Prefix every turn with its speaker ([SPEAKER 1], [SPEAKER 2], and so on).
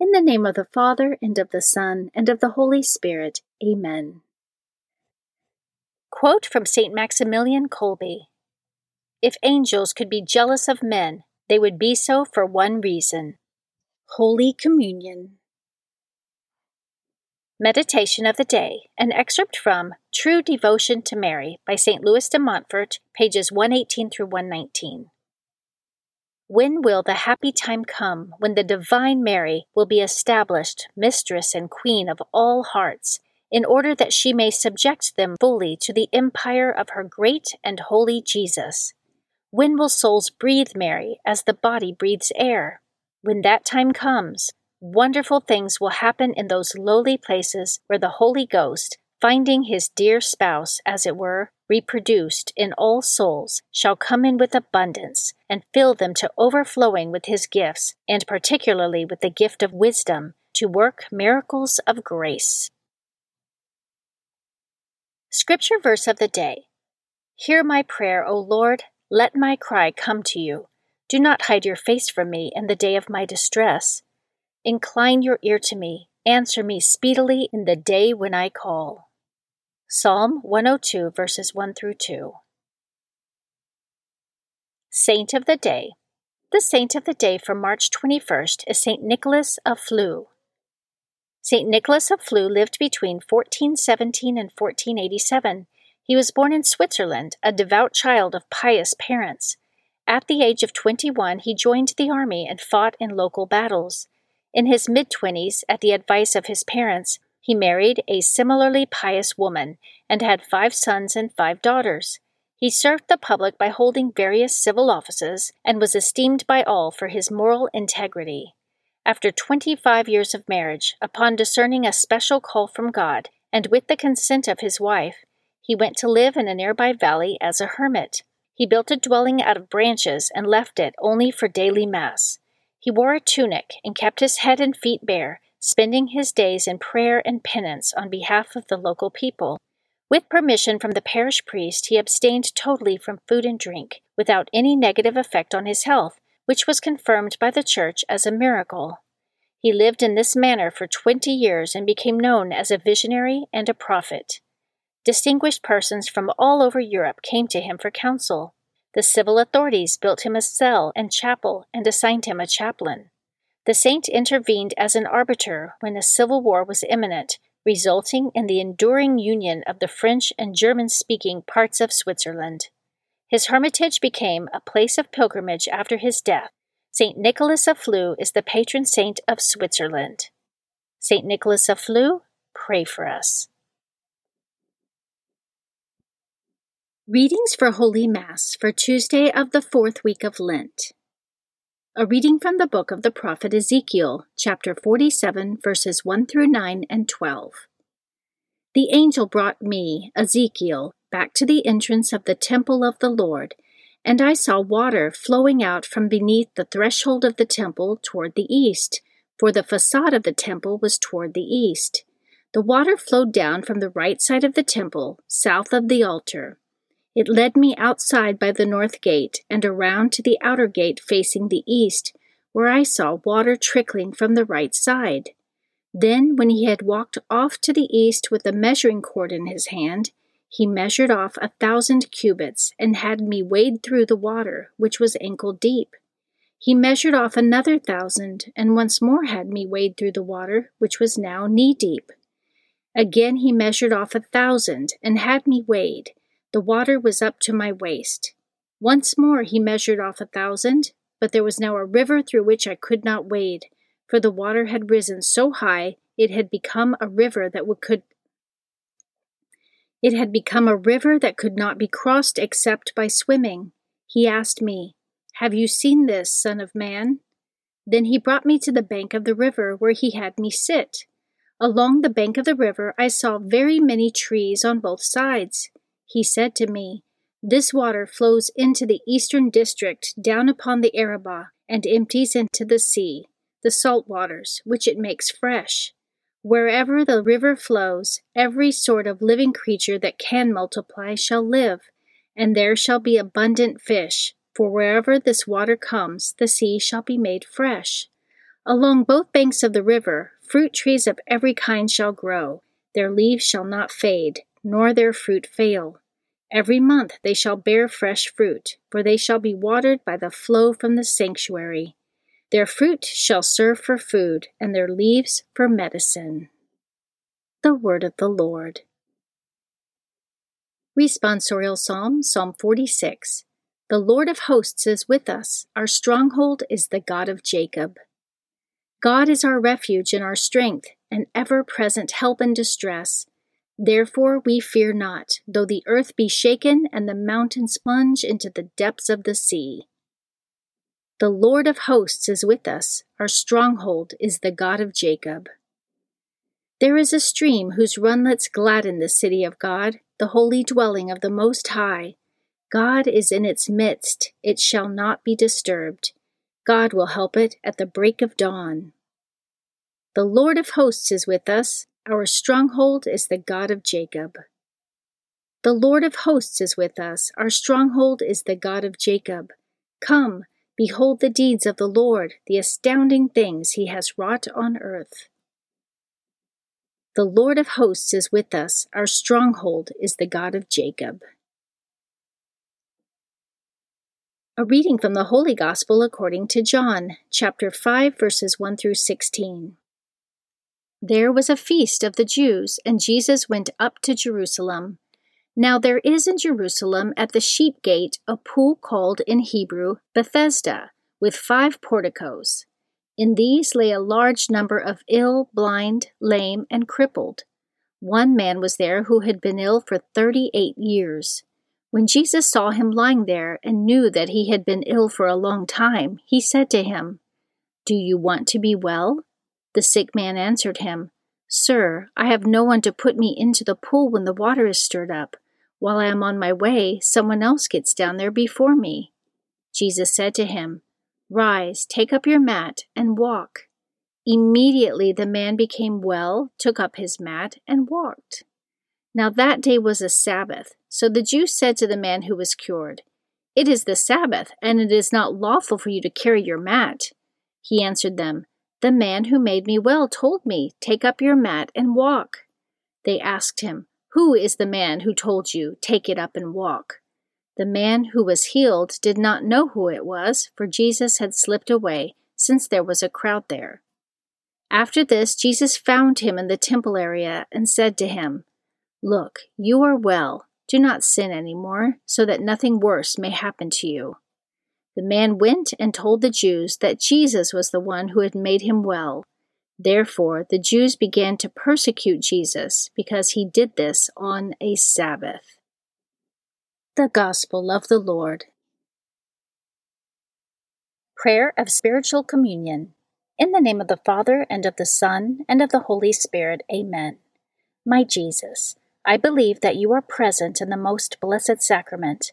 [SPEAKER 1] In the name of the Father, and of the Son, and of the Holy Spirit. Amen. Quote from St. Maximilian Kolbe If angels could be jealous of men, they would be so for one reason Holy Communion. Meditation of the Day, an excerpt from True Devotion to Mary by St. Louis de Montfort, pages 118 through 119. When will the happy time come when the Divine Mary will be established mistress and queen of all hearts, in order that she may subject them fully to the empire of her great and holy Jesus? When will souls breathe Mary as the body breathes air? When that time comes, wonderful things will happen in those lowly places where the Holy Ghost, finding his dear spouse, as it were, reproduced in all souls, shall come in with abundance, and fill them to overflowing with his gifts, and particularly with the gift of wisdom, to work miracles of grace. Scripture verse of the day Hear my prayer, O Lord, let my cry come to you. Do not hide your face from me in the day of my distress. Incline your ear to me, answer me speedily in the day when I call. Psalm 102, verses 1 through 2. Saint of the Day. The saint of the day for March 21st is Saint Nicholas of Flue. Saint Nicholas of Flue lived between 1417 and 1487. He was born in Switzerland, a devout child of pious parents. At the age of 21, he joined the army and fought in local battles. In his mid 20s, at the advice of his parents, he married a similarly pious woman and had five sons and five daughters. He served the public by holding various civil offices and was esteemed by all for his moral integrity. After 25 years of marriage, upon discerning a special call from God, and with the consent of his wife, he went to live in a nearby valley as a hermit. He built a dwelling out of branches and left it only for daily Mass. He wore a tunic and kept his head and feet bare spending his days in prayer and penance on behalf of the local people. With permission from the parish priest, he abstained totally from food and drink, without any negative effect on his health, which was confirmed by the Church as a miracle. He lived in this manner for twenty years and became known as a visionary and a prophet. Distinguished persons from all over Europe came to him for counsel. The civil authorities built him a cell and chapel and assigned him a chaplain. The saint intervened as an arbiter when a civil war was imminent, resulting in the enduring union of the French and German speaking parts of Switzerland. His hermitage became a place of pilgrimage after his death. St. Nicholas of Flue is the patron saint of Switzerland. St. Nicholas of Flue, pray for us. Readings for Holy Mass for Tuesday of the fourth week of Lent. A reading from the book of the prophet Ezekiel, chapter 47, verses 1 through 9 and 12. The angel brought me, Ezekiel, back to the entrance of the temple of the Lord, and I saw water flowing out from beneath the threshold of the temple toward the east, for the facade of the temple was toward the east. The water flowed down from the right side of the temple, south of the altar it led me outside by the north gate and around to the outer gate facing the east, where I saw water trickling from the right side. Then, when he had walked off to the east with a measuring cord in his hand, he measured off a thousand cubits and had me wade through the water, which was ankle deep. He measured off another thousand, and once more had me wade through the water, which was now knee deep. Again he measured off a thousand, and had me wade, the water was up to my waist. Once more he measured off a thousand, but there was now a river through which I could not wade, for the water had risen so high it had become a river that could it had become a river that could not be crossed except by swimming. He asked me, Have you seen this, son of man? Then he brought me to the bank of the river where he had me sit. Along the bank of the river I saw very many trees on both sides. He said to me, This water flows into the eastern district down upon the Arabah and empties into the sea, the salt waters, which it makes fresh. Wherever the river flows, every sort of living creature that can multiply shall live, and there shall be abundant fish, for wherever this water comes, the sea shall be made fresh. Along both banks of the river, fruit trees of every kind shall grow, their leaves shall not fade, nor their fruit fail. Every month they shall bear fresh fruit, for they shall be watered by the flow from the sanctuary. Their fruit shall serve for food, and their leaves for medicine. The Word of the Lord. Responsorial Psalm, Psalm 46. The Lord of hosts is with us, our stronghold is the God of Jacob. God is our refuge and our strength, an ever present help in distress. Therefore we fear not, though the earth be shaken and the mountains plunge into the depths of the sea. The Lord of hosts is with us, our stronghold is the God of Jacob. There is a stream whose runlets gladden the city of God, the holy dwelling of the Most High. God is in its midst, it shall not be disturbed. God will help it at the break of dawn. The Lord of hosts is with us, our stronghold is the God of Jacob. The Lord of hosts is with us. Our stronghold is the God of Jacob. Come, behold the deeds of the Lord, the astounding things he has wrought on earth. The Lord of hosts is with us. Our stronghold is the God of Jacob. A reading from the Holy Gospel according to John, chapter 5, verses 1 through 16. There was a feast of the Jews, and Jesus went up to Jerusalem. Now there is in Jerusalem at the sheep gate a pool called in Hebrew Bethesda, with five porticos. In these lay a large number of ill, blind, lame, and crippled. One man was there who had been ill for thirty eight years. When Jesus saw him lying there and knew that he had been ill for a long time, he said to him, Do you want to be well? The sick man answered him, Sir, I have no one to put me into the pool when the water is stirred up. While I am on my way, someone else gets down there before me. Jesus said to him, Rise, take up your mat, and walk. Immediately the man became well, took up his mat, and walked. Now that day was a Sabbath, so the Jews said to the man who was cured, It is the Sabbath, and it is not lawful for you to carry your mat. He answered them, the man who made me well told me, Take up your mat and walk. They asked him, Who is the man who told you, Take it up and walk? The man who was healed did not know who it was, for Jesus had slipped away, since there was a crowd there. After this, Jesus found him in the temple area and said to him, Look, you are well. Do not sin any more, so that nothing worse may happen to you. The man went and told the Jews that Jesus was the one who had made him well. Therefore, the Jews began to persecute Jesus because he did this on a Sabbath. The Gospel of the Lord. Prayer of Spiritual Communion. In the name of the Father, and of the Son, and of the Holy Spirit. Amen. My Jesus, I believe that you are present in the most blessed sacrament.